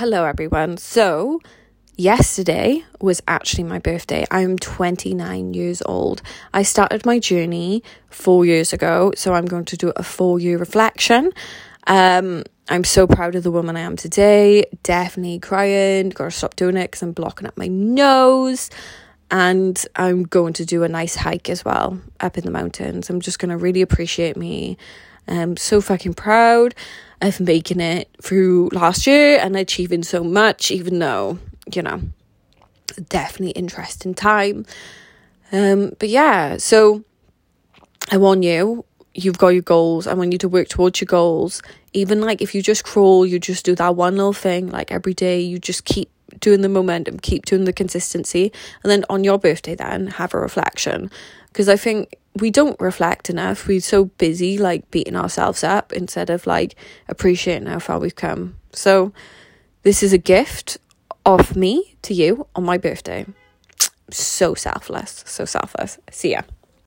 Hello, everyone. So, yesterday was actually my birthday. I'm 29 years old. I started my journey four years ago, so I'm going to do a four year reflection. Um, I'm so proud of the woman I am today. Definitely crying. Gotta stop doing it because I'm blocking up my nose. And I'm going to do a nice hike as well up in the mountains. I'm just to really appreciate me. I'm so fucking proud of making it through last year and achieving so much, even though, you know, definitely interesting time. Um, but yeah, so I warn you, you've got your goals. I want you to work towards your goals. Even like if you just crawl, you just do that one little thing, like every day, you just keep doing the momentum, keep doing the consistency. And then on your birthday, then have a reflection. Because I think we don't reflect enough. We're so busy like beating ourselves up instead of like appreciating how far we've come. So, this is a gift of me to you on my birthday. So selfless, so selfless. See ya.